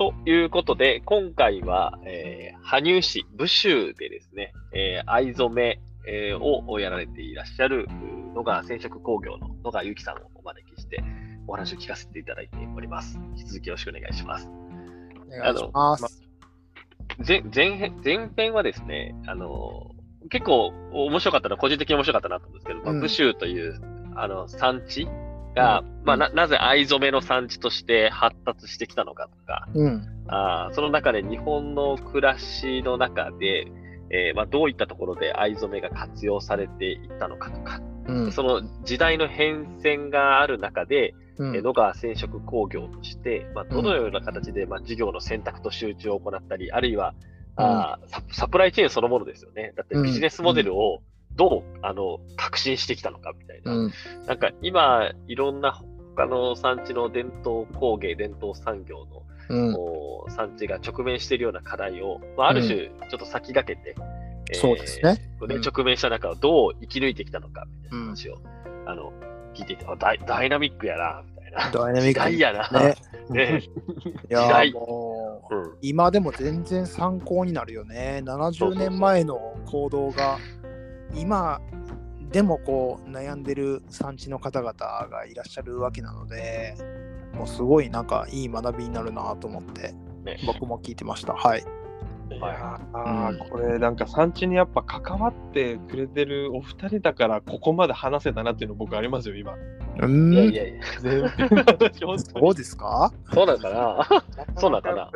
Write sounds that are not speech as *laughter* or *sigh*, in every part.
ということで、今回は、えー、羽生市、武州でですね、えー、藍染め、えー、をやられていらっしゃる野川染色工業の野川由紀さんをお招きして、お話を聞かせていただいております。引き続きよろしくお願いします。お願いします。前前編前編はですね、あの結構面白かったのは、個人的に面白かったなと思うんですけど、まあ、武州というあの産地が、うん、まあな、なぜ藍染めの産地として発達してきたのかとか、うん、あその中で日本の暮らしの中で、えーまあ、どういったところで藍染めが活用されていったのかとか、うん、その時代の変遷がある中で、うん、野川染色工業として、まあ、どのような形で、まあ、事業の選択と集中を行ったり、あるいは、あササプライチェーンそのものですよね。だってビジネスモデルをどう、あの革新してきたのかみたいな。うん、なんか今、いろんな他の産地の伝統工芸、伝統産業の、うん、産地が直面しているような課題を、まあ、ある種、ちょっと先駆けて、えー、そうですね。直面した中をどう生き抜いてきたのかみたいな話を、あの聞いていてダイ、ダイナミックやな、みたいな。ダイナミック。やな。ね。ねいやもう、うん、今でも全然参考になるよね。70年前の行動が今でもこう悩んでる産地の方々がいらっしゃるわけなので、もうすごいなんかいい学びになるなと思って、ね、僕も聞いてました。はい。いやあ、うん、これなんか産地にやっぱ関わってくれてるお二人だからここまで話せたなっていうの僕ありますよ今。うん。いやいやいや。*laughs* そうですか？そうなのかな *laughs* そうなのかな？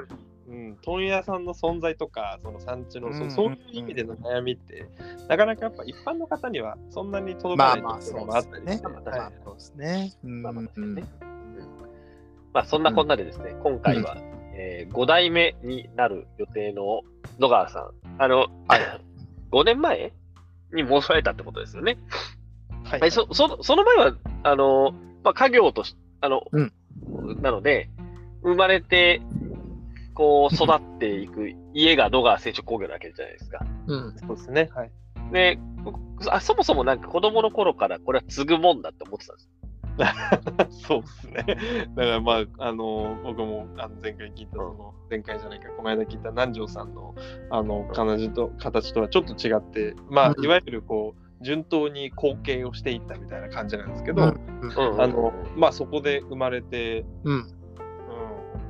うん、問屋さんの存在とか、その産地の、うん、そういう意味での悩みって、なかなかやっぱ一般の方にはそんなに届かないところもあったりして、まあまあそうですね。まあまあね。まあそんなこんなでですね、今回は、えー、5代目になる予定の野川さん。あの、はい、*laughs* 5年前に戻られたってことですよね。はい、はい、そそその前は、あの、まあ、家業とし、あの、うん、なので、生まれてこう育っていく家が野川成長工業なわけじゃないですか。うん、そうですね。はい。であ、そもそもなんか子供の頃からこれは継ぐもんだって思ってたんです *laughs* そうですね。だからまあ、あの、僕もあの前回聞いた、その、前回じゃないか、この間聞いた南條さんの、あの、形と、形とはちょっと違って、まあ、いわゆるこう、順当に後継をしていったみたいな感じなんですけど、うん、あの、まあ、そこで生まれて、うん、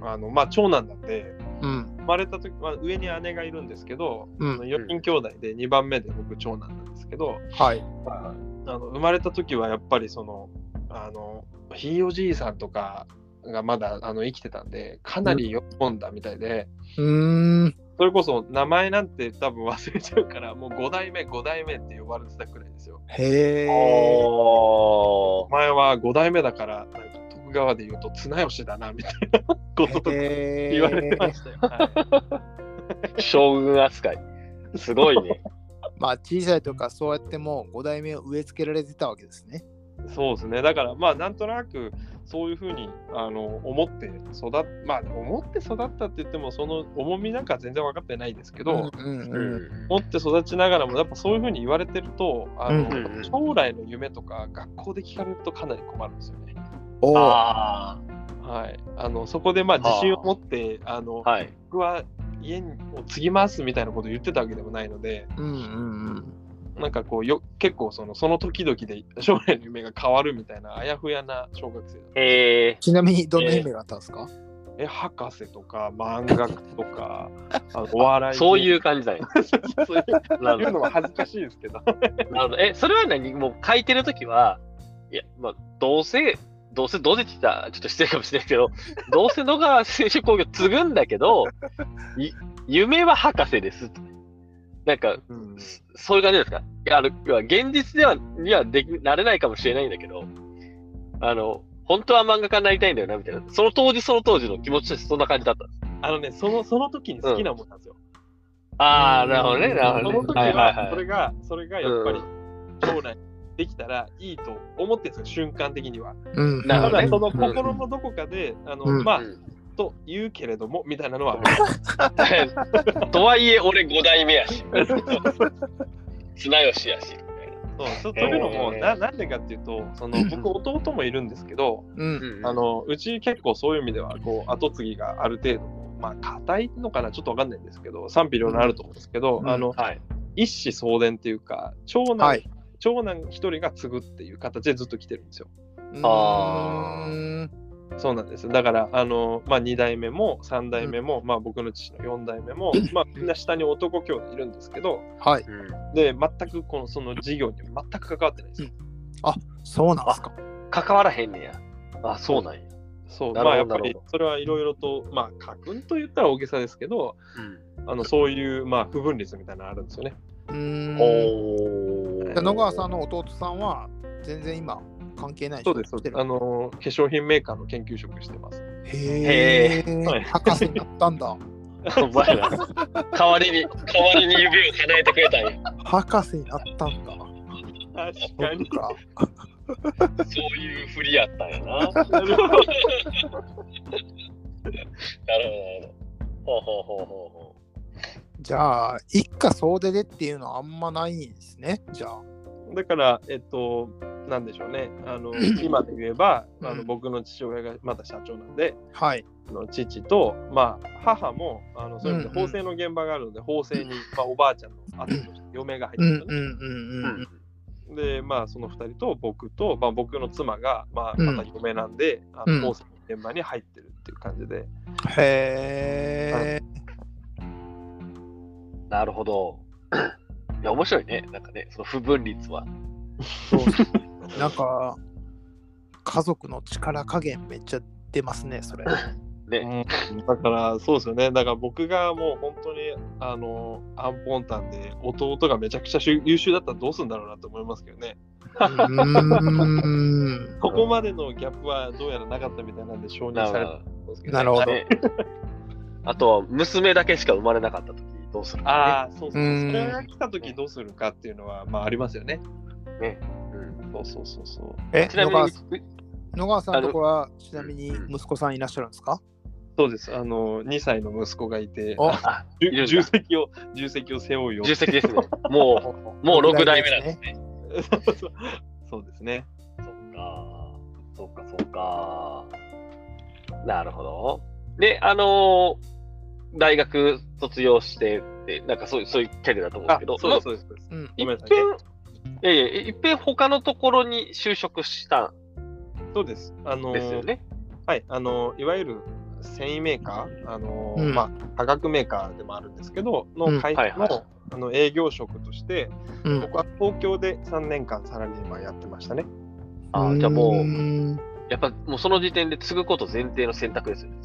あのまあ、長男なんで、うん、生まれた時は上に姉がいるんですけど、うん、4人兄弟で2番目で僕長男なんですけど、はい。まあ、あの生まれた時はやっぱりそのあのひいおじいさんとかがまだあの生きてたんでかなり喜んだみたいで、うん、それこそ名前なんて多分忘れちゃうからもう5代目5代目って呼ばれてたくらいですよ。へえ。お前は5代目だからなんか徳川で言うと綱吉だなみたいなこととか言われてましたよ。*laughs* はい、将軍扱い。すごいね。*laughs* まあ小さいとかそうやってもう5代目を植え付けられてたわけですね。そうですね。だからまあなんとなくそういうふうにあの思って育っまあ思って育ったって言ってもその重みなんか全然分かってないですけど、うんうんうん、思って育ちながらもやっぱそういうふうに言われてるとあの、うんうん、将来の夢とか学校で聞かれるとかなり困るんですよね。あはい、あのそこでまあ自信を持ってあの、はい、僕は家を継ぎますみたいなことを言ってたわけでもないので、うんうんうん。なんかこうよ結構そのその時々で将来の夢が変わるみたいなあやふやな小学生だった。えー、ちなみにどんな夢があったんですか、え博士とか漫画とか *laughs* あのお笑いそういう感じだよ。そういうのは恥ずかしいですけど。なるほど。えそれは何？もう書いてる時はいやまあどうせどうせどうせって言ったらちょっと失礼かもしれないけど *laughs* どうせ野川選手工業継ぐんだけど夢は博士ですなんか、うん、そういう感じですか？いや、あの、現実では、にはでき、なれないかもしれないんだけど、あの、本当は漫画家になりたいんだよな、みたいな。その当時その当時の気持ちとしてそんな感じだったんです。あのね、その、その時に好きなもんなんですよ。うん、ああ、なるほどね、なるほどね。その時は、それが、それがやっぱり、将来できたらいいと思ってるんですよ、瞬間的には。うん、ただ、その心のどこかで、あの、まあ、と言うけれどもみたいなのは。*laughs* とはいえ俺5代目やし。*laughs* 綱吉やし。そうそそういうのもななんでかっていうとその僕弟もいるんですけど、うん、あのうち結構そういう意味ではこう後継ぎがある程度まあ、硬いのかな、ちょっとわかんないんですけど、賛否両論あると思うんですけど、うん。あの、はい。一子相伝っていうか、長男、はい長男一人が継ぐっていう形でずっと来てるんですよ。あそうなんです。だから、あの、まあ、2代目も3代目も、まあ、僕の父の4代目も、まあ、みんな下に男兄弟いるんですけど、はい。うん。で、全くこの、その事業に全く関わってないんですよ。そうなんですか。関わらへんねや。あ、そうなんや。そう、なるほどまあ、やっぱりそれはいろいろと、まあ、家訓と言ったら大げさですけど、うん。あの、そういう、まあ、不分率みたいなのあるんですよね。うーん。お野川さんの弟さんは全然今関係ないそうです、そうです。あの、化粧品メーカーの研究職してます。へえはい博士になったんだ。*laughs* お前ら。代わりに、代わりに指を叶えてくれたんや。博士になったんだ。確そっか。そういうふりやったんやな。*laughs* なるほど、なるほど。ほうほうほうほうほじゃあ、一家総出でっていうのはあんまないんですね。じゃあ。だから、えっと、なんでしょうね。あの、*clears throat* 今で言えば、あのうん僕の父親がまだ社長なんで、はい。あの父と、まあ、母も、あのそういう意味でうんうん法制の現場があるので、法制に、まあ、おばあちゃんの後として嫁が入うんってるのね。うん。で、まあ、その2人と僕と、まあ、僕の妻が、まあ、うんまた嫁なんで、あうんの法制の現場に入ってるっていう感じで、へえ。なるほど。*laughs* いや、面白いね。なんかね、その不分率は。そう *laughs* なんか、家族の力加減めっちゃ出ますね、それ。ね。だからそうですよね。だから僕がもう本当にあのアンポンタンで弟がめちゃくちゃ優秀だったらどうするんだろうなと思いますけどね。うー *laughs* ん。ここまでのギャップはどうやらなかったみたいなんで承認されたんですけど、なるほどねあとは、娘だけしか生まれなかったとき、どうするか、ああ、そうそう。そうんれが来た時どうするかっていうのはまあありますよね。ね。ね。うんそうそうそうそう。え、ちなみに野川、野川さんのとこは、ちなみに息子さんいらっしゃるんですか？そうです。あの2歳の息子がいて、重責を重責を背負うよ。重責ですね。もう、もう6代目なんですね。そうそうそうですね。そっか。そっか、そっか。なるほど。で、あのー大学卒業してって、なんかそういう、そういうキャリアだと思うんですあけど、そうですそうですそうです。うん。いっぺん、いやいや、いっぺん他のところに就職したそうです。あのんですよね。はい、あのいわゆる繊維メーカー、あのうんまあ、化学メーカーでもあるんですけど、うんの会社の,、はいはいあの営業職として、うん僕は東京で3年間サラリーマンやってましたね。あーじゃあもうーんやっぱもうその時点で継ぐこと前提の選択ですよね。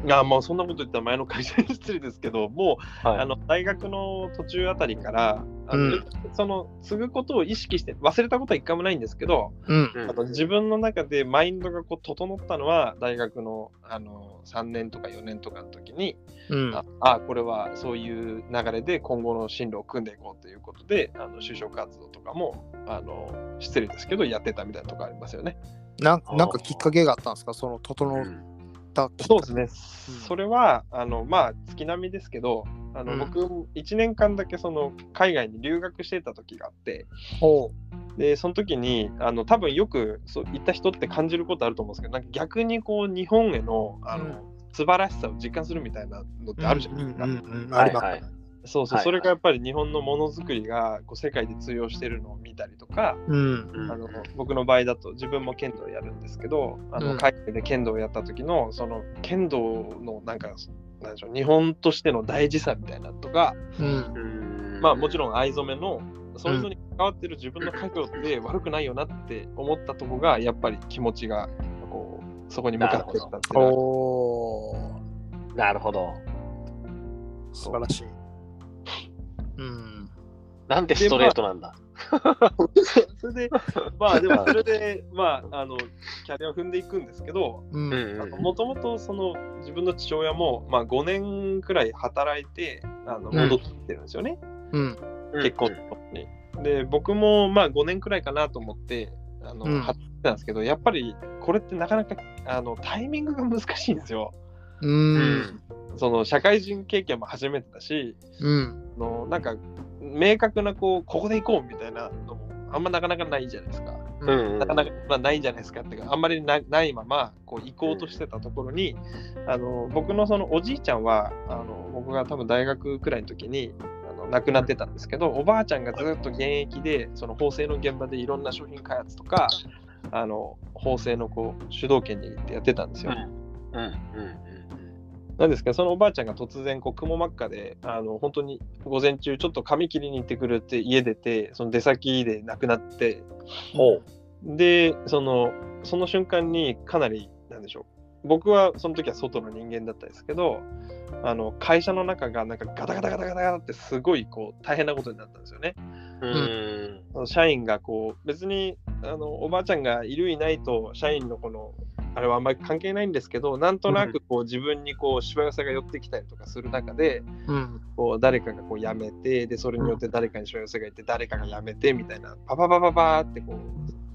それいや、もうそんなこと言ったら前の会社に失礼ですけど、*laughs* もう、はい。あの大学の途中あたりから、あのうんその継ぐことを意識して、忘れたことは一回もないんですけど、うん。うんあの自分の中でマインドがこう整ったのは、大学のあの3年とか4年とかの時に、うん。ああこれはそういう流れで今後の進路を組んでいこうということであの就職活動とかもあの失礼ですけどやってたみたいなとこありますよね。なんなんかきっかけがあったんですか？その整っうんたそうですね。それはあのまあ月並みですけどあの、うん僕1年間だけその海外に留学してた時があってほでその時にあの多分よくそう行った人って感じることあると思うんですけどなんか逆にこう日本へのあの、うん素晴らしさを実感するみたいなのってあるじゃないですか。うんうんうんあります。そうそう、はいはいそれがやっぱり日本のものづくりがこう世界で通用してるのを見たりとか、うん。うんあの僕の場合だと自分も剣道をやるんですけど、あのうん海外で剣道をやった時のその剣道のなんかなんでしょう日本としての大事さみたいなのとか、うん。うんまあもちろん藍染めのそういうのに関わってる自分の家業って悪くないよなって思ったとこがやっぱり気持ちがこうそこに向かっていったっていうなるほど。素晴らしい。うん。なんてストレートなんだ？*laughs* それでまあでもそれでまああのキャリアを踏んでいくんですけど、う。うんんうんもともとその自分の父親も、まあ、5年くらい働いてあの戻ってきてるんですよね、うん。結婚とともに。で僕もまあ5年くらいかなと思ってあの、うん働いてたんですけどやっぱりこれってなかなかあのタイミングが難しいんですよ。う。うんん。その社会人経験も初めてだしうん。あのなんか明確なこうここで行こうみたいなのもあんまなかなかないじゃないですか。うんなかなか、まあ、ないじゃないですかっていうか、あんまりなないままこう行こうとしてたところに、あの僕のそのおじいちゃんはあの僕が多分大学くらいの時にあの亡くなってたんですけど、おばあちゃんがずっと現役でその縫製の現場でいろんな商品開発とかあの縫製のこう主導権に行ってやってたんですよ。うんうんなんですけど、そのおばあちゃんが突然、こう、雲真っ赤で、あの、本当に午前中、ちょっと髪切りに行ってくるって家出て、その出先で亡くなって、ほで、その、その瞬間にかなり、なんでしょう。僕はその時は外の人間だったんですけど、あの、会社の中がなんかガタガタガタガタガタってすごいこう大変なことになったんですよね。う。うん。社員がこう、別に、あの、おばあちゃんがいるいないと、社員のこの、あれはあんまり関係ないんですけど、なんとなくこう自分にこうしわ寄せが寄ってきたりとかする中で、うん。こう誰かがこう辞めて、で、それによって誰かにしわ寄せがいて、誰かが辞めてみたいな、パパパパパーってこ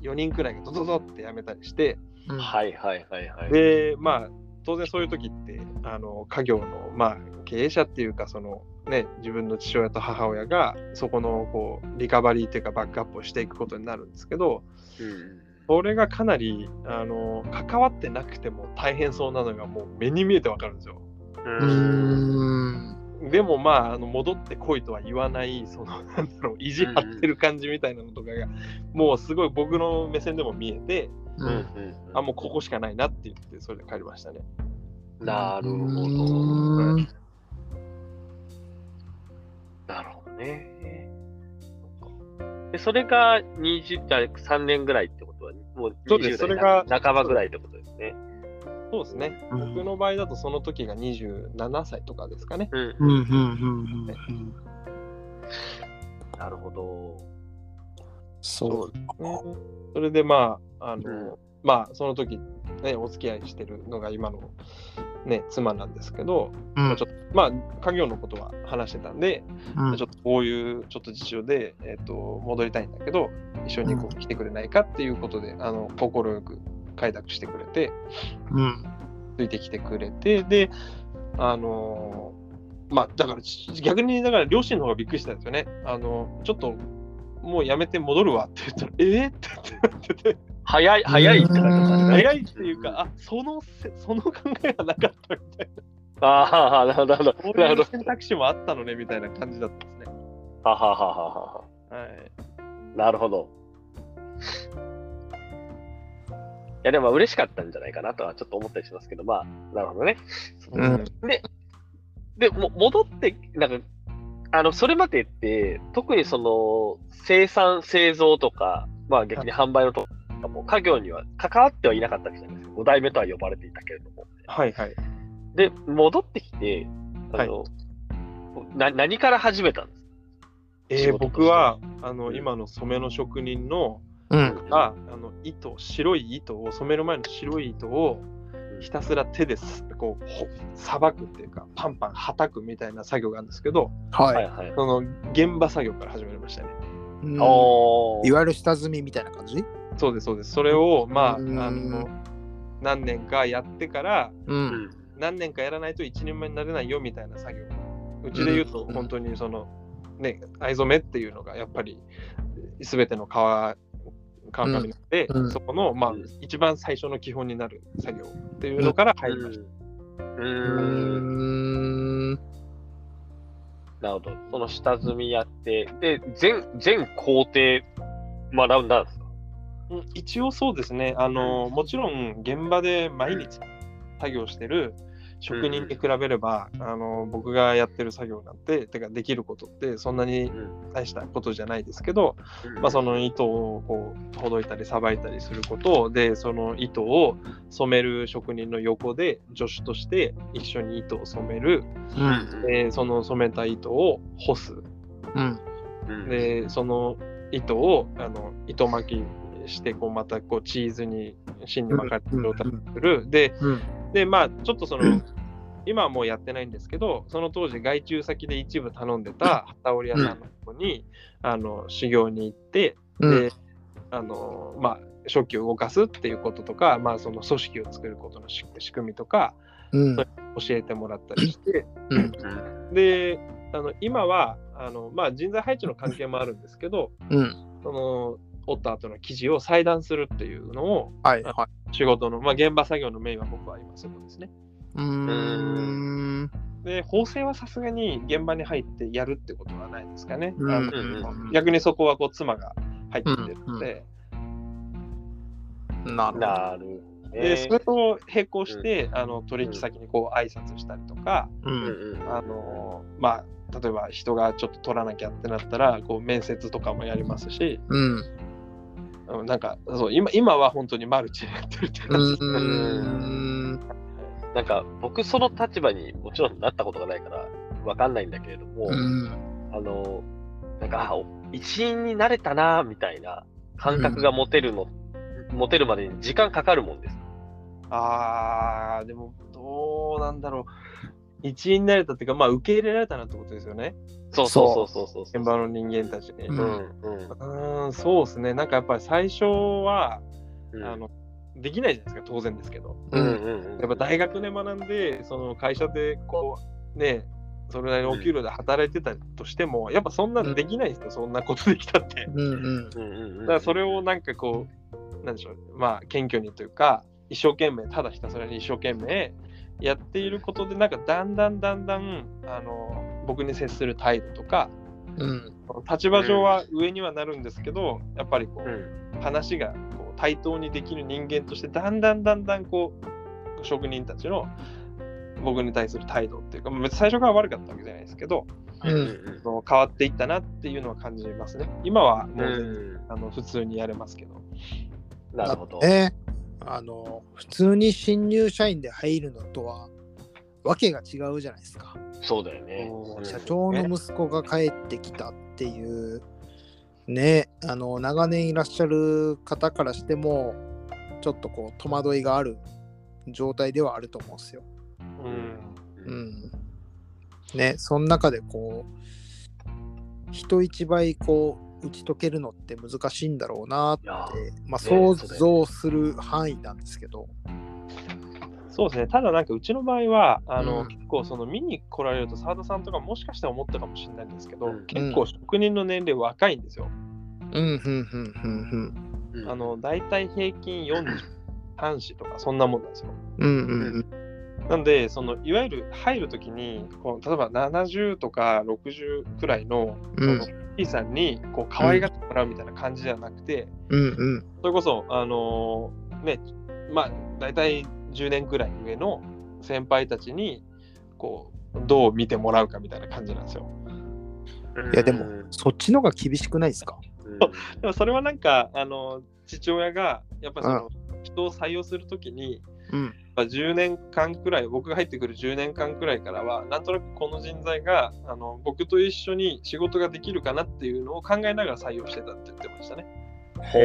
う、4人くらいがドドドって辞めたりして、うん。はいはいはいはい。で、まあ、当然そういう時って、あの、家業の、まあ、経営者っていうか、その、ね、自分の父親と母親が、そこの、こう、リカバリーっていうか、バックアップをしていくことになるんですけど、うんそれがかなり、あの、関わってなくても大変そうなのが、もう目に見えてわかるんですよ。ううん。ん。でもまあ、あの戻ってこいとは言わない、その、なんだろう、意地張ってる感じみたいなのとかが、もうすごい僕の目線でも見えて、うんうんあ、もうここしかないなって言って、それで帰りましたね。なるほど。うんなるほどね。で、それが20、じゃあ3年ぐらいってことは、もうそうです20代それが半ばぐらいってことですね。そうですね。うん僕の場合だとその時が27歳とかですかね。うん。うん。うん。うん。うん。なるほど。そう。それでまあ、あの、うんまあ、その時、ね、お付き合いしてるのが今の、ね、妻なんですけど、うんちょっと、まあ、家業のことは話してたんで、うんちょっとこういうちょっと事情で、えっと戻りたいんだけど、一緒にこう来てくれないかっていうことで、あの快く快諾してくれて、うん。ついてきてくれて、で、あのーまあ、だからち逆に、だから両親の方がびっくりしたんですよね。あの、ちょっと、もうやめて戻るわって言ったら、えー、って言ってて、早い、早いって感じですね。早いっていうか、あそのせ、その考えはなかったみたいな。ああ、なるほど、なるほど。なるほど。選択肢もあったのねみたいな感じだったんですね。ははははは。はい。なるほど。いや、でもまあ嬉しかったんじゃないかなとはちょっと思ったりしますけど、まあ、なるほどね。うん。で、で、も戻って、なんか、あの、それまでって、特にその、生産、製造とか、まあ逆に販売のとかも、家業には関わってはいなかったわけじゃないですか。5代目とは呼ばれていたけれども。はいはい。で、戻ってきて、あの、な何から始めたんですか？えー、僕は、あの、今の染めの職人の、うん。が、あの、糸、白い糸を、染める前の白い糸を、ひたすら手ですこうほさばくっていうかパンパンはたくみたいな作業があるんですけどはい。はいはい。その現場作業から始めましたねうんいわゆる下積みみたいな感じ？そうですそうですそれをまああうんの何年かやってからう。うんん。何年かやらないと一人前になれないよみたいな作業うちで言うとうん本当にそのね藍染めっていうのがやっぱり全ての革川上なので、うんそこの、まあうん、一番最初の基本になる作業っていうのから入りました。う。うんん。なるほど。その下積みやって、で、全、全工程学んだんです一応そうですね、あのもちろん現場で毎日作業してる職人に比べれば、あの僕がやってる作業なんて、てかできることってそんなに大したことじゃないですけど、まあ、その糸をこうほどいたりさばいたりすることでその糸を染める職人の横で助手として一緒に糸を染める。うん。でその染めた糸を干す。うん。うん、でその糸をあの糸巻きしてこうまたこうチーズに芯に巻かれた状態にする、でうん。でまあちょっとその今はもうやってないんですけどその当時外注先で一部頼んでた旗織屋さんのとこに、あの修行に行ってうん。であのまあ初期を動かすっていうこととか、まあ、その組織を作ることの仕仕組みとかうん。教えてもらったりして、であの今はあの、まあ、人材配置の関係もあるんですけどうん。その折った後の生地を裁断するっていうのを、はいは仕事の、まあ、現場作業のメインは僕は今そこですね。い。うーん。で、縫製はさすがに現場に入ってやるってことはないですかね。うん逆にそこはこう妻が入ってるので、なるほど。なる。でそれと並行して、あの取引先にこう挨拶したりとか、う。うんんうんあのまあ例えば人がちょっと取らなきゃってなったらこう面接とかもやりますし、うん。うんなんかそう今今は本当にマルチでやってるってう感じ。なんか僕その立場にもちろんなったことがないからわかんないんだけれども、うん。あの、なんか、あ一員になれたな、みたいな感覚が持てるの、持てるまでに時間かかるもんです。あーでもどうなんだろう一員になれたっていうかまあ受け入れられたなってことですよねそうそうそうそうそう。現場の人間たちに。ううんんうんうーんそうですねなんかやっぱり最初は、うん。あのできないじゃないですか当然ですけど。うんうん。うんうん。やっぱ大学で学んで、その会社でこう、ね、それなりのお給料で働いてたとしても、やっぱそんなのできないですよ、そんなことできたって。うん。うん。うんうんうん。だからそれをなんかこう、なんでしょう、まあ謙虚にというか、一生懸命、ただひたすらに一生懸命やっていることで、なんかだんだんだんだん、あの、僕に接する態度とか、うん。立場上は上にはなるんですけど、やっぱりこう、うん。話がこう対等にできる人間としてだんだんだんだんこう職人たちの僕に対する態度っていうかまあ別に最初から悪かったわけじゃないですけどうん変わっていったなっていうのは感じますね今はもううん。あの普通にやれますけどなるほど。ね。あの、普通に新入社員で入るのとは、わけが違うじゃないですか。そうだよね。うん社長の息子が帰ってきたっていう、ね、あの、長年いらっしゃる方からしても、ちょっとこう、戸惑いがある状態ではあると思うんですよ。うんうん。ね、その中でこう、人一倍こう、打ち解けるのって難しいんだろうなってまあ、ね想像する範囲なんですけど。そうですね。ただなんかうちの場合はあの、うん。結構その見に来られると澤田さんとかもしかしたら思ったかもしれないんですけど、うん。結構職人の年齢若いんですよ、うん、うん、うん、うん、うん。あの大体平均40半子とかそんなもんなんですよ。うん。うん、うん、なんで、そのいわゆる入るときにこう、例えば70とか60くらいのうんその P さんにこう可愛がってもらうみたいな感じじゃなくて、うん、うん。それこそ、あのーね、まあ、大体10年くらい上の先輩たちにこうどう見てもらうかみたいな感じなんですよ。いや、でも、そっちの方が厳しくないですか？うんでもそれはなんか、あの父親がやっぱその、人を採用するときに、うん。まあ、10年間くらい、僕が入ってくる10年間くらいからは、なんとなくこの人材があの僕と一緒に仕事ができるかなっていうのを考えながら採用してたって言ってましたね。ほ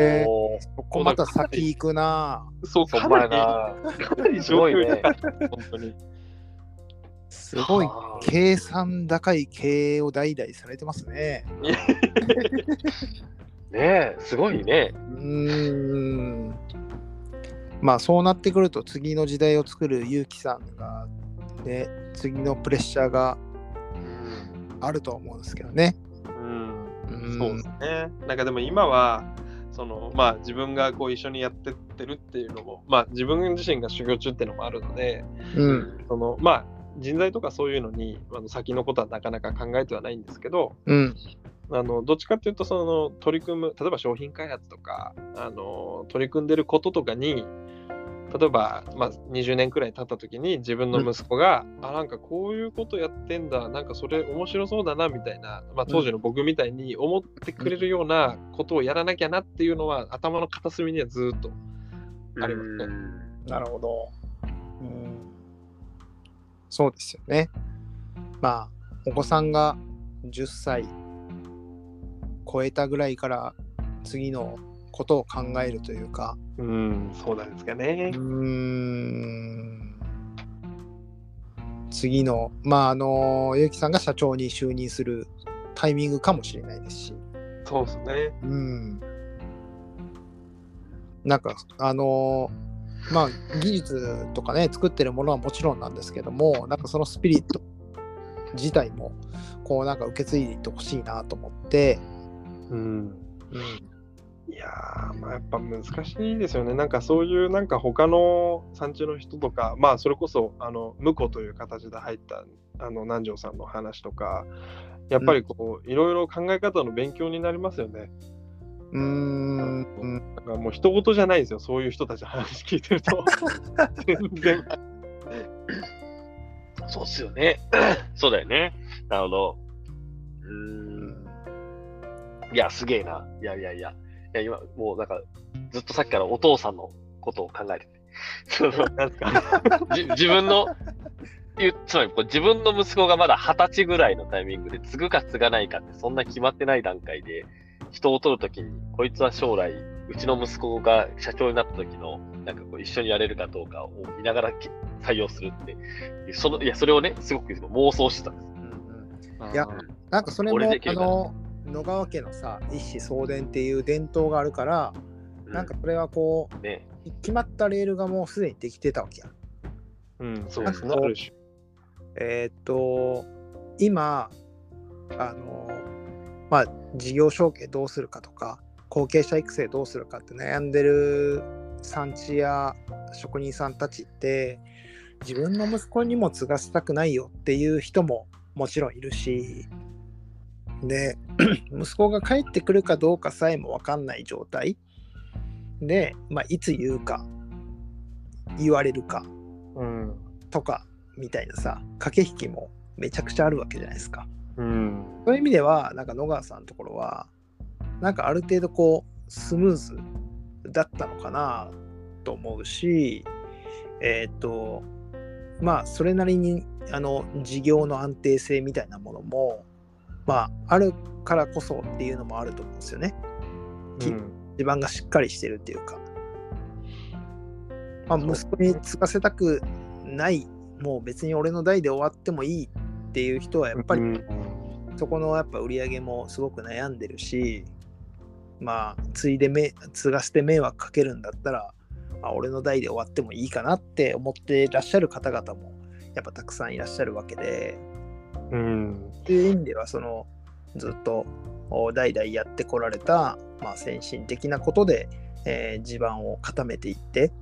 へー。そこまた先行くなそう、かなり、まやな。かなり状況になかった、本当に。すごいはあ計算高い経営を代々されてますね。*laughs* ねえ、すごいね。うーん。まあそうなってくると次の時代を作る結城さんが、ね、次のプレッシャーがあると思うんですけどね。うんうんそうですね。なんかでも今は、そのまあ自分がこう一緒にやってってるっていうのも、まあ自分自身が修行中っていうのもあるので、うん。そのまあ人材とかそういうのにあの先のことはなかなか考えてはないんですけど、うん。あのどっちかっていうとその取り組む例えば商品開発とかあの取り組んでることとかに例えば、まあ、20年くらい経った時に自分の息子が、あなんかこういうことやってんだなんかそれ面白そうだなみたいな、まあ、当時の僕みたいに思ってくれるようなことをやらなきゃなっていうのは頭の片隅にはずっとありますね。なるほど。うん。そうですよね。まあ、お子さんが10歳超えたぐらいから次のことを考えるというか、うん、そうなんですかねうー。ん次の、まあ、あの、ゆうきさんが社長に就任するタイミングかもしれないですし、そうですね。うん。なんか、あのまあ、技術とかね、作ってるものはもちろんなんですけども、なんかそのスピリット自体も、こう、なんか受け継いでいってほしいなと思って、うん、うん。いやー、まあ、やっぱ難しいですよね。なんかそういうなんか他の産地の人とか、まあそれこそあの婿という形で入ったあの南條さんの話とか、やっぱりこう、いろいろ考え方の勉強になりますよね。うーん。だからもう人事じゃないですよ、そういう人たちの話聞いてると。全然。そうっすよね。*clears throat* そうだよね。なるほど。うーん。いや、すげえな。いやいやいや。いや、今、もうなんか、ずっとさっきからお父さんのことを考えてて。そのなんですか *laughs* じ自分の、つまりこう自分の息子がまだ二十歳ぐらいのタイミングで継ぐか継がないかってそんな決まってない段階で人を取るときにこいつは将来うちの息子が社長になった時のなんかこう一緒にやれるかどうかを見ながらき採用するってそのいやそれをねすごく妄想してたんです。いやなんかそれも俺できるかなあの野川家のさ一子相伝っていう伝統があるから、なんかそれはこうね、決まったレールがもうすでにできてたわけやん。うん、そうですね。えーっと今あのまあ事業承継どうするかとか後継者育成どうするかって悩んでる産地や職人さんたちって自分の息子にも継がせたくないよっていう人ももちろんいるしで *clears throat* 息子が帰ってくるかどうかさえも分かんない状態で、まあ、いつ言うか言われるかうん。とかみたいなさ駆け引きもめちゃくちゃあるわけじゃないですか。うん。そういう意味ではなんか野川さんのところはなんかある程度こうスムーズだったのかなと思うしえーっとまあそれなりにあの事業の安定性みたいなものもまああるからこそっていうのもあると思うんですよね。きうん地盤がしっかりしてるっていうか。まあ、息子に継がせたくないもう別に俺の代で終わってもいいっていう人はやっぱりうんそこのやっぱ売り上げもすごく悩んでるしまあ継いでめ継がせて迷惑かけるんだったら、まあ、俺の代で終わってもいいかなって思ってらっしゃる方々もやっぱたくさんいらっしゃるわけでうん。っていう意味ではそのずっとお代々やってこられた、まあ、先進的なことで、えー地盤を固めていって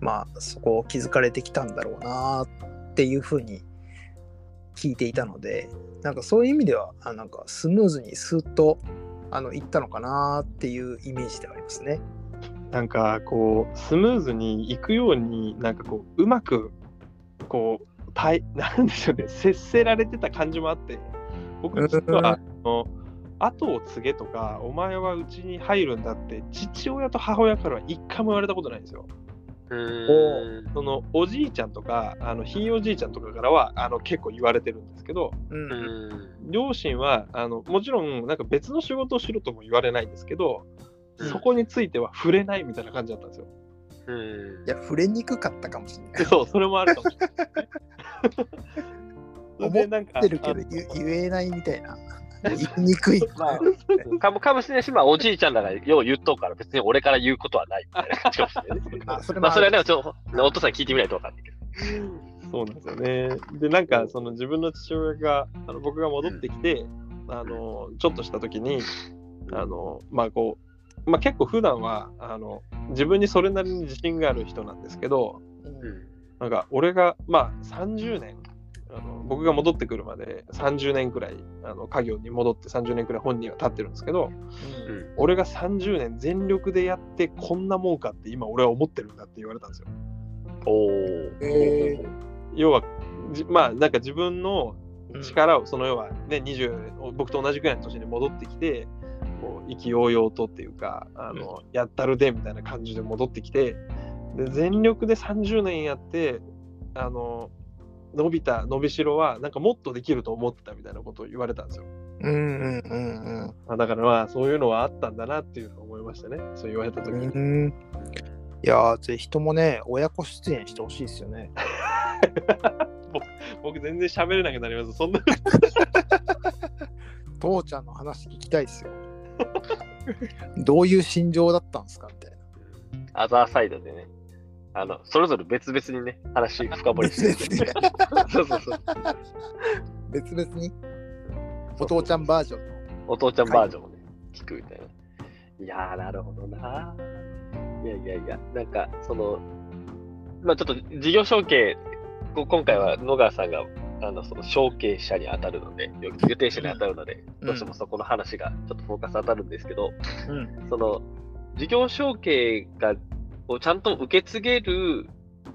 まあそこを築かれてきたんだろうなっていうふうに聞いていたのでなんかそういう意味ではあなんかスムーズにスーッとあのいったのかなっていうイメージではありますね。なんかこうスムーズにいくようになんかこううまくこうたい *laughs* なんでしょうね。接せられてた感じもあって。僕実はあの後を継げとかお前はうちに入るんだって父親と母親からは一回も言われたことないんですよ。うーん。そのおじいちゃんとかあのひいおじいちゃんとかからはあの結構言われてるんですけど両親はあのもちろんなんか別の仕事をしろとも言われないんですけど、うん。そこについては触れないみたいな感じだったんですよ。うーんいや触れにくかったかもしれない。でそう、それもあるかもしれない。*laughs* 思ってるけど言言えないみたいな。言いにくい。まあかもかもしれないし、まあ、おじいちゃんだからよう言っとうから、別に俺から言うことはないみたいな感じかもしれないね。*laughs* あそれもまあ、それはね、ちょっとお父さんに聞いてみないと分かんないけど。そうなんですよね。で、なんかその自分の父親が、あの僕が戻ってきて、あのちょっとした時に、あのまあこう、まあ、結構普段はあの自分にそれなりに自信がある人なんですけど、うんなんか俺がまあ30年あの僕が戻ってくるまで30年くらいあの家業に戻って30年くらい本人は経ってるんですけどうん俺が30年全力でやってこんなもんかって今俺は思ってるんだって言われたんですよ。おお。え要はじまあなんか自分の力をその要はね20僕と同じくらいの年に戻ってきてこう意気揚々とっていうかあの、やったるでみたいな感じで戻ってきてで全力で30年やってあの伸びた伸びしろはなんかもっとできると思ってたみたいなことを言われたんですよ。うんうんうんあだからまあそういうのはあったんだなっていうのを思いましたねそう言われた時に。うん。いやー、ぜひともね、親子出演してほしいですよね。*laughs* 僕全然喋れなくなりますそんな *laughs* 父ちゃんの話聞きたいですよ。*laughs* どういう心情だったんですか？みたいな。アザーサイドでね、あの、それぞれ別々にね、話深掘り別して。々に。*laughs* そうそうそう。別々に？お父ちゃんバージョンの。お父ちゃんバージョンをね、聞くみたいな。いいやー、なるほどな。いやいやいや、なんか、その、まあちょっと事業承継、今回は野川さんが、あの、その承継者に当たるので、予定者に当たるので、どうしてもそこの話がちょっとフォーカス当たるんですけど、うん、その、事業承継が、をちゃんと受け継げる、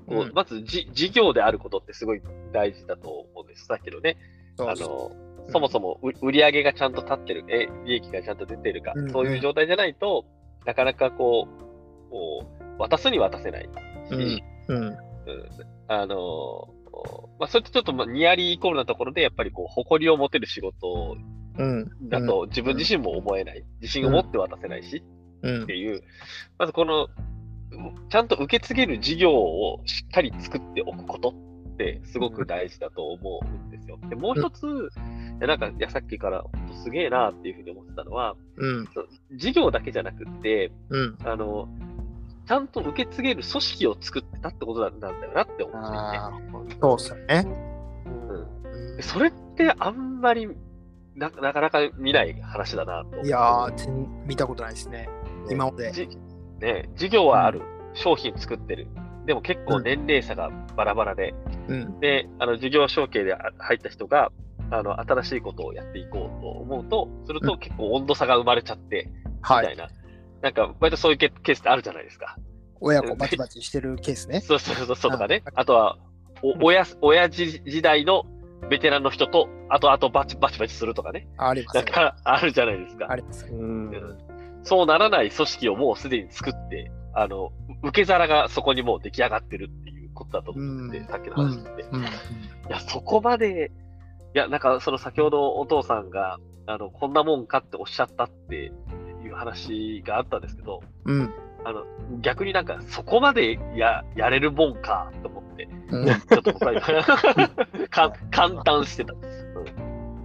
こう、うん、まずじ事業であることってすごい大事だと思うんです。さっきのね、あの、そもそも売り上げがちゃんと立ってる、え利益がちゃんと出てるか、うんうん、そういう状態じゃないとなかなかこう、こう渡すに渡せないし、うん、うん、あのまあ、それとちょっとまあニアリーイコールなところで、やっぱりこう誇りを持てる仕事だと自分自身も思えない、自信を持って渡せないし、っていう、まずこの、ちゃんと受け継げる事業をしっかり作っておくことってすごく大事だと思うんですよ。で、もう一つ、なんか、いや、さっきからすげえなっていうふうに思ってたのは、うん、事業だけじゃなくて、うん、あの、ちゃんと受け継げる組織を作ってたってことなんだよなって思っていて。そうっすよね。うん。それってあんまりななかなか見ない話だなと。いやー、見たことないですね。今まで。ね、事業はある、商品作ってる。でも結構年齢差がバラバラで、うん、で、あの事業承継で入った人が、あの新しいことをやっていこうと思うと、すると結構温度差が生まれちゃって、みたいな、はい、なんか割とそういうケースってあるじゃないですか。親子バチバチしてるケースね。そうそうそうそうとかね。あとは、お親親父時代のベテランの人と、あとあとバチバチバチするとかね。あります、ね、あるじゃないですか。あります、うん。そうならない組織をもうすでに作って、あの、受け皿がそこにもう出来上がってるっていうことだと思うんで、さっきの話って。いや、そこまで、いや、なんかその先ほどお父さんが、あの、こんなもんかっておっしゃったっていう話があったんですけど、うん、あの、逆になんかそこまでや、やれるもんかと思って、うん、ちょっと僕は *laughs* *laughs* 簡単してたんです。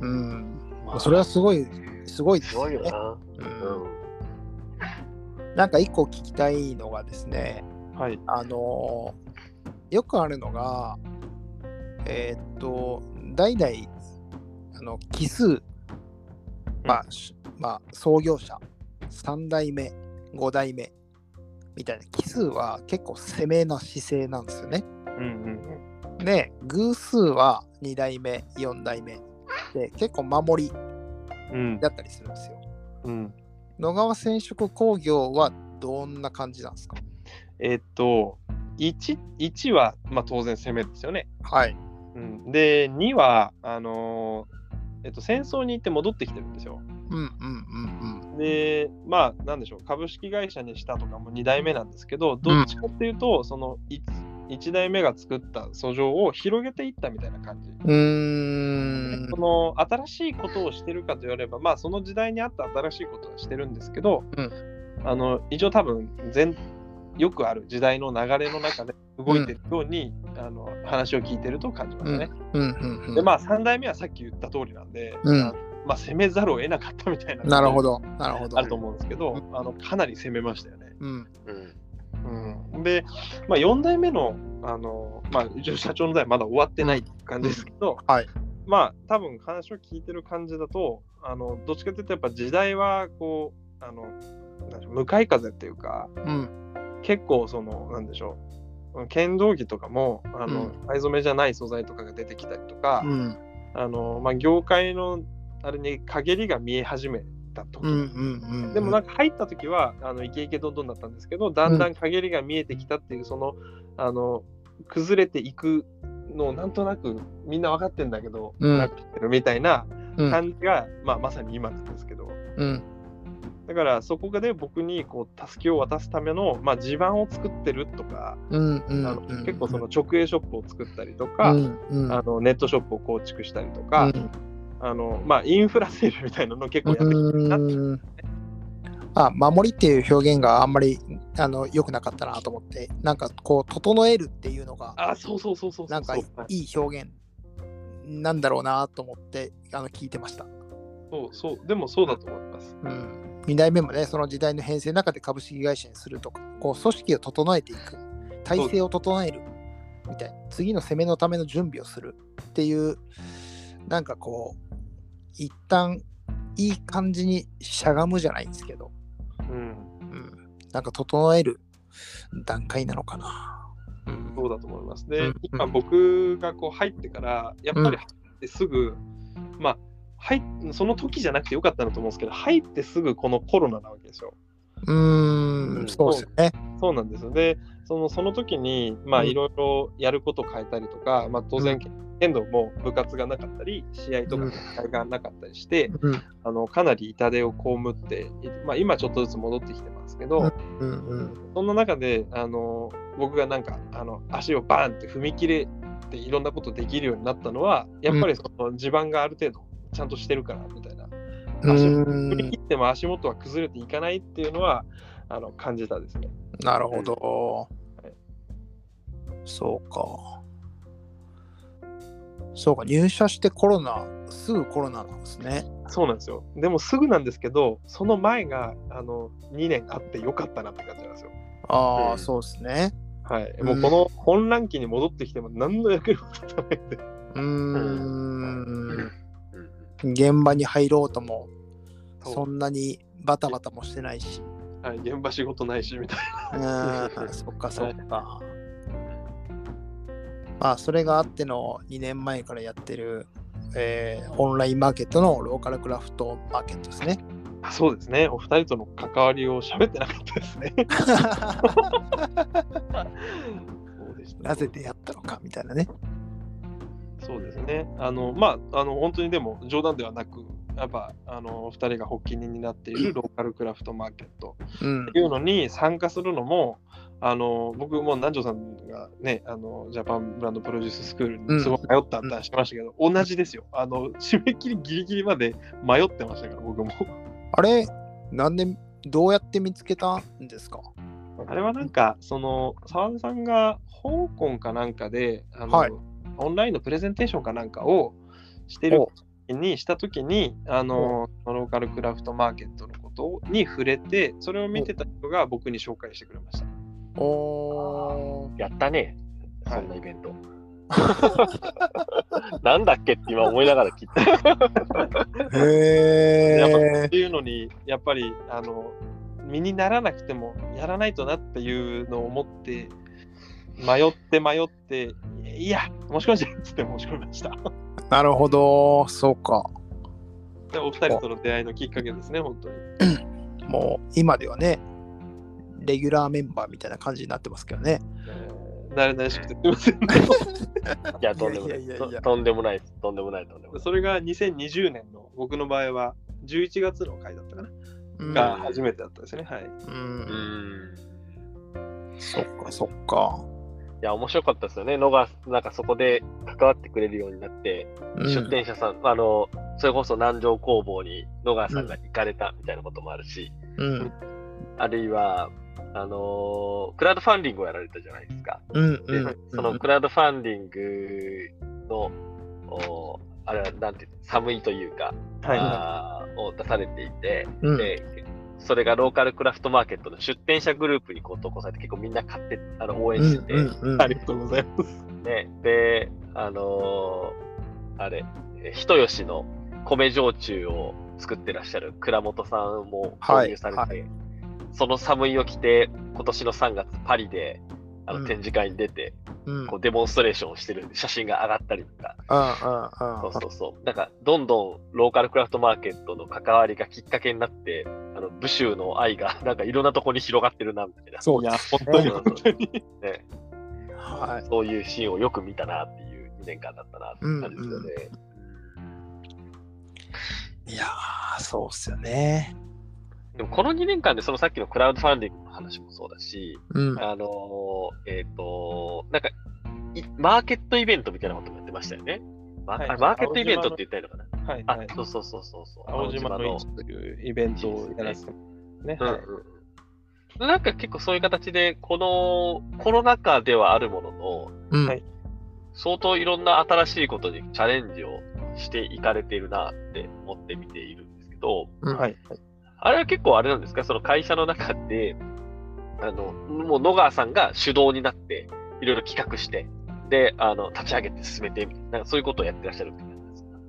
うん。うん、まあ、それはすごい、すごいですね。すごいよな。うんなんか一個聞きたいのがですね、はい、あのよくあるのが、えー、っと、代々、あの奇数、まあ、まあ、創業者、3代目、5代目みたいな奇数は結構攻めな姿勢なんですよね。うんうんうん、で、偶数は2代目、4代目で結構守りだったりするんですよ。うん、うん野川染色工業はどんな感じなんですか？えっと1、1は、まあ、当然攻めですよね。はい。うん、で、2は、あのー、えっと、戦争に行って戻ってきてるんですよ。うんうんうんうん。で、まあ、なんでしょう、株式会社にしたとかも2代目なんですけど、どっちかっていうと、うん、その 1, 1代目が作った訴状を広げていったみたいな感じ。うん。その新しいことをしてるかと言われば、まあ、その時代に合った新しいことはしてるんですけど、うん、あの一応多分全よくある時代の流れの中で動いてるように、うん、あの話を聞いてると感じますね。でまあ3代目はさっき言った通りなんで、うん、まあ、攻めざるを得なかったみたいななるほど。なるほど。あると思うんですけど、あのかなり攻めましたよね。うん。うん、で、まあ、4代目のあの、まあ、社長の代はまだ終わってないって感じですけど、はい、まあ多分話を聞いてる感じだとあのどっちかというとやっぱ時代はこうあの向かい風っていうか、うん、結構そのなんでしょう剣道着とかもあの、うん、藍染めじゃない素材とかが出てきたりとか、うん、あのまあ、業界のあれに陰りが見え始めた時、でもなんか入った時はあのイケイケどんどんだったんですけどだんだん陰りが見えてきたっていうそのあの崩れていくのをなんとなくみんな分かってんだけど、うん、なってるみたいな感じが、まあ、まさに今なんですけど、だからそこで僕にこう助けを渡すための、まあ、地盤を作ってるとか、結構その直営ショップを作ったりとか、うんうん、あのネットショップを構築したりとか、うん、あのまあ、インフラ整備みたいなのを結構やってくるなって、あ守りっていう表現があんまりあの良くなかったなと思ってなんかこう整えるっていうのがあそうそうそうそうなんかいい表現なんだろうなと思ってあの聞いてました。そうそう。でもそうだと思います、うん。2代目もね、その時代の編成の中で株式会社にするとか、こう組織を整えていく、体制を整えるみたいな、次の攻めのための準備をするっていう、なんかこう、一旦いい感じにしゃがむじゃないんですけど、うん、なんか整える段階なのかな。うん、そうだと思います。で、うん、今僕がこう入ってから、やっぱり入ってすぐ、まあ、入その時じゃなくてよかったなと思うんですけど、入ってすぐこのコロナなわけですよ。うん、そうですね。そうなんですよ。で、そのその時に、まあ、いろいろやること変えたりとか、まあ、当然、剣道も部活がなかったり、試合とか大会がなかったりして、うん、あのかなり痛手を被って、まあ、今ちょっとずつ戻ってきてますけど、うんうん、そんな中であの僕がなんかあの足をバーンって踏み切れていろんなことできるようになったのは、やっぱりその地盤がある程度ちゃんとしてるからみたいな。足踏み切っても足元は崩れていかないっていうのはあの感じたですね。なるほど。はい、そうか。そうか、入社してコロナ、すぐコロナなんですね。そうなんですよ。でもすぐなんですけど、その前があの2年あってよかったなって感じなんですよ。ああ、うん、そうですね。はい。もうこの混乱期に戻ってきても何の役にも立たないんで。うん。現場に入ろうとも、そんなにバタバタもしてないし。はい、現場仕事ないしみたいな。そっかそっか。はいまあ、それがあっての2年前からやってる、えー、オンラインマーケットのローカルクラフトマーケットですね。そうですね。お二人との関わりを喋ってなかったですね。*laughs* なぜ出会ったのかみたいなね。そうですね。あの、まあ、あの、本当にでも冗談ではなく、やっぱ、あの、二人が発起人になっているローカルクラフトマーケットっていうのに参加するのも、あの僕も南條さんがねあのジャパンブランドプロデューススクールにすごい迷ったって話しましたけど、うん、同じですよ。あの締め切りギリギリまで迷ってましたから僕も。あれ？なんでどうやって見つけたんですか？あれはなんかその澤田さんが香港かなんかであの、はい、オンラインのプレゼンテーションかなんかをしてるにした時にあのローカルクラフトマーケットのことに触れてそれを見てた人が僕に紹介してくれました。おやったね、そんなイベント。*laughs* なんだっけって今思いながら聞いた。へえ。やっぱっていうのに、やっぱり、あの、身にならなくてもやらないとなっていうのを思って、迷って迷って、いや、申し込んじゃうっつって申し込みました。なるほど、そうか。でお二人との出会いのきっかけですね、本当に。もう今ではね、レギュラーメンバーみたいな感じになってますけどね。慣れないしくてすみません、*laughs* いや、とんでもない。とんでもない。とんでもない。とんでもない。それが2020年の僕の場合は11月の回だったかな？が初めてだったですね。はい。うん。そっか、そっか。いや、面白かったですよね。のが、なんかそこで関わってくれるようになって、うん、出店者さん、あの、それこそ南城工房に野川さんが行かれたみたいなこともあるし、うん、あるいは、あのー、クラウドファンディングをやられたじゃないですか。うん、で、そのクラウドファンディングの、おあれはなんていう寒いというか、はい、あを出されていて、うん、で、それがローカルクラフトマーケットの出店者グループにこう投稿されて結構みんな買ってあの応援してて、ありがとうございます。ね、で、あのー、あれ、人吉の米焼酎を作ってらっしゃる倉本さんも購入されて、はいはいその寒いを着て、今年の3月パリで、あの展示会に出て、うん、こうデモンストレーションをしてる写真が上がったりとか、そうそうそう。なんか、どんどんローカルクラフトマーケットの関わりがきっかけになって、あの、武州の愛が、*laughs* なんかいろんなところに広がってるな、みたいな。そう、いや、本当に、本当に。ね。はい。そういうシーンをよく見たなっていう2年間だったなって感じですよね。うんうん、いやー、そうっすよね。でもこの2年間でそのさっきのクラウドファンディングの話もそうだし、うん、あのえっ、ー、と、なんか、マーケットイベントみたいなこともやってましたよね。マー,、はい、マーケットイベントって言ったらいいのかな？はい、はい。そうそうそうそうそう。青島のというイベントをやらせてね。はい、うん、なんか結構そういう形で、このコロナ禍ではあるものの、うん、相当いろんな新しいことにチャレンジをしていかれているなって思って見ているんですけど、うん、はい。あれは結構あれなんですか？その会社の中で、あの、もう野川さんが主導になって、いろいろ企画して、で、あの、立ち上げて進めて、なんかそういうことをやってらっしゃる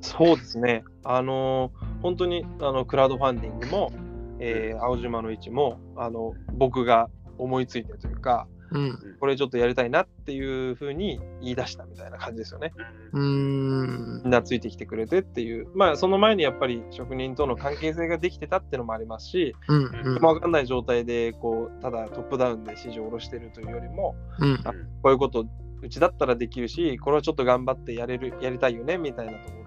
そうですね。あの、本当に、あの、クラウドファンディングも、えー、青島の位置もあの僕が思いついてというか、うん、これちょっとやりたいなっていうふうに言い出したみたいな感じですよね。うん。みんなついてきてくれてっていう、まあその前にやっぱり職人との関係性ができてたっていうのもありますし、うんうん、分かんない状態でこうただトップダウンで指示を下ろしてるというよりも、うん、こういうことうちだったらできるし、これはちょっと頑張ってやれるやりたいよねみたいなところ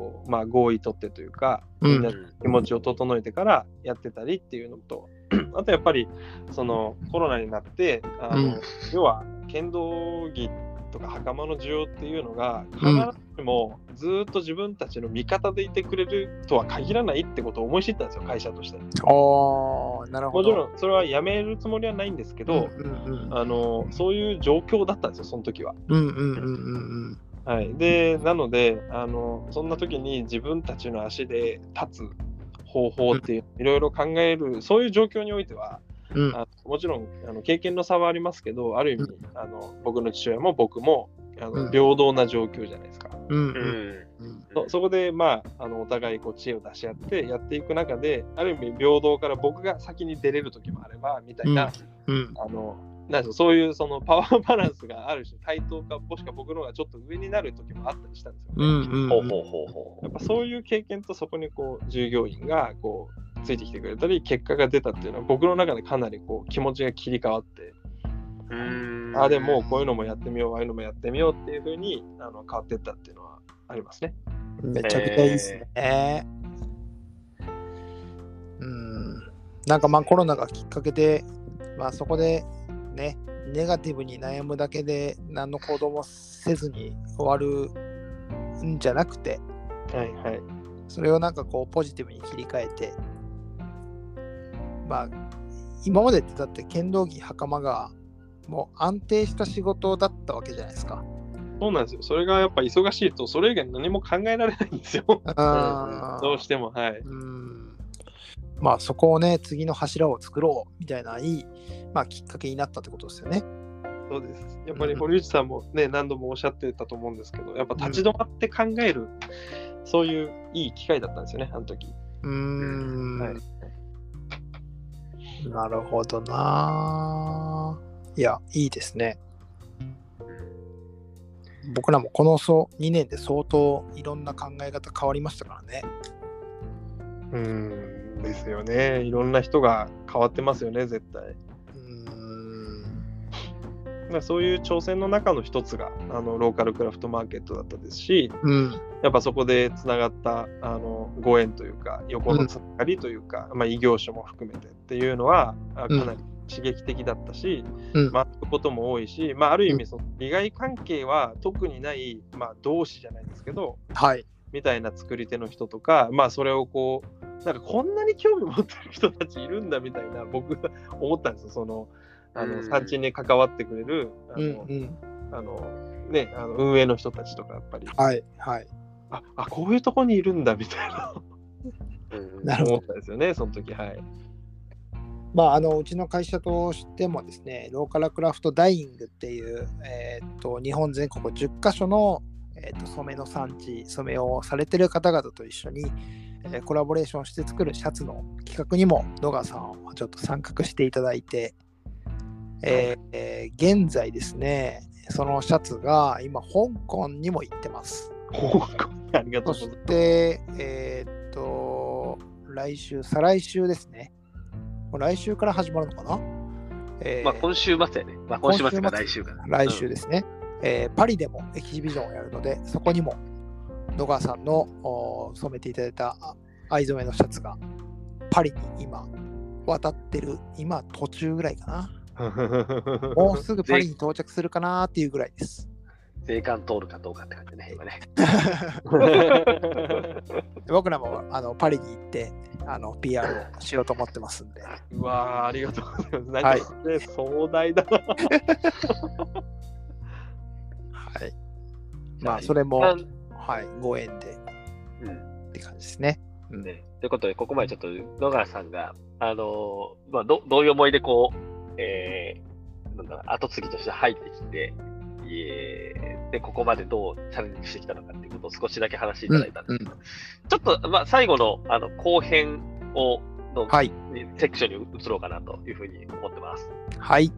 こう、まあ、合意取ってというか、みんな気持ちを整えてからやってたりっていうのと、*clears throat* あとやっぱりそのコロナになってあの、うん、要は剣道着とか袴の需要っていうのが必ずしもずっと自分たちの味方でいてくれるとは限らないってことを思い知ったんですよ会社として。あなるほど。もちろんそれはやめるつもりはないんですけど、うんうんうん、あのそういう状況だったんですよその時は。うんうんうんうん。はい、でなのであのそんな時に自分たちの足で立つ方法っていういろいろ考えるそういう状況においては、うん、あもちろんあの経験の差はありますけどある意味、うん、あの僕の父親も僕もあの、うん、平等な状況じゃないですか。うん。そそこで、まあ、あのお互いこう知恵を出し合ってやっていく中である意味平等から僕が先に出れる時もあればみたいな、あのなんでそういうそのパワーバランスがある種対等かもしくは僕の方がちょっと上になる時もあったりしたんですよ、ね。うんうん、やっぱそういう経験とそこにこう従業員がこうついてきてくれたり結果が出たっていうのは僕の中でかなりこう気持ちが切り替わって。うんあでもこういうのもやってみようああいうのもやってみようっていうふうにあの変わっていったっていうのはありますね。めちゃくちゃいいですね。えー、うんなんかまあコロナがきっかけで、まあ、そこでね、ネガティブに悩むだけで何の行動もせずに終わるんじゃなくて、はいはい、それをなんかこうポジティブに切り替えて、まあ、今までってだって剣道着袴がもう安定した仕事だったわけじゃないですか。そうなんですよ。それがやっぱ忙しいと、それ以外何も考えられないんですよ。*laughs* どうしても、はい。うんまあそこをね、次の柱を作ろうみたいないい、まあ、きっかけになったってことですよね。そうです。やっぱり堀内さんもね、うん、何度もおっしゃってたと思うんですけど、やっぱ立ち止まって考える、うん、そういういい機会だったんですよね、あの時。うーん。はい、なるほどな。いや、いいですね。僕らもこの2年で相当いろんな考え方変わりましたからね。うんですよね。いろんな人が変わってますよね、絶対。うんそういう挑戦の中の一つがあのローカルクラフトマーケットだったですし、うん、やっぱそこでつながったあのご縁というか横のつながりというか、うん、まあ、異業種も含めてっていうのはかなり刺激的だったし、うん、学ぶことも多いし、まあ、ある意味その利害関係は特にない、まあ、同志じゃないですけど、はい、みたいな作り手の人とか、まあ、それをこう、なんかこんなに興味持ってる人たちいるんだみたいな、僕が思ったんですよ、その、あの、産地に関わってくれる、あの、うんうん、あのね、あの運営の人たちとか、やっぱり。はい、はい。あ、あこういうとこにいるんだみたいな、なるほど。思ったんですよね、その時、はい。まあ、あのうちの会社としてもですね、ローカルクラフトダイイングっていう、えー、っと日本全国10カ所のえーと、染めの産地、染めをされてる方々と一緒に、えー、コラボレーションして作るシャツの企画にも野川さんをちょっと参画していただいて、えーえー、現在ですね、そのシャツが今、香港にも行ってます。香港ありがとうございます。そして、えっ、と、来週、再来週ですね。来週から始まるのかな、えー、まあ今週末やね。まあ今週末か来週かな。来週ですね。うんえー、パリでもエキシビジョンをやるので、そこにも野川さんの染めていただいた藍染めのシャツがパリに今渡ってる、今途中ぐらいかな。もう *laughs* すぐパリに到着するかなっていうぐらいです。税関通るかどうかって感じね、今ね。*laughs* 僕らもあのパリに行ってあの PR をしようと思ってますんで。うわありがとうございます。なんか、はい、壮大だな。はい。*laughs* まあ、それも、はい、ご縁で、うん、って感じですね。うん、ねということで、ここまでちょっと野川さんが、あのー、まあど、どういう思いでこう、えー、なんだ後継ぎとして入ってきて、えー、で、ここまでどうチャレンジしてきたのかっていうことを少しだけ話していただいたんですけど、うんうん、ちょっと、まあ、最後のあの後編をの、はい。セクションに移ろうかなというふうに思ってます。はい。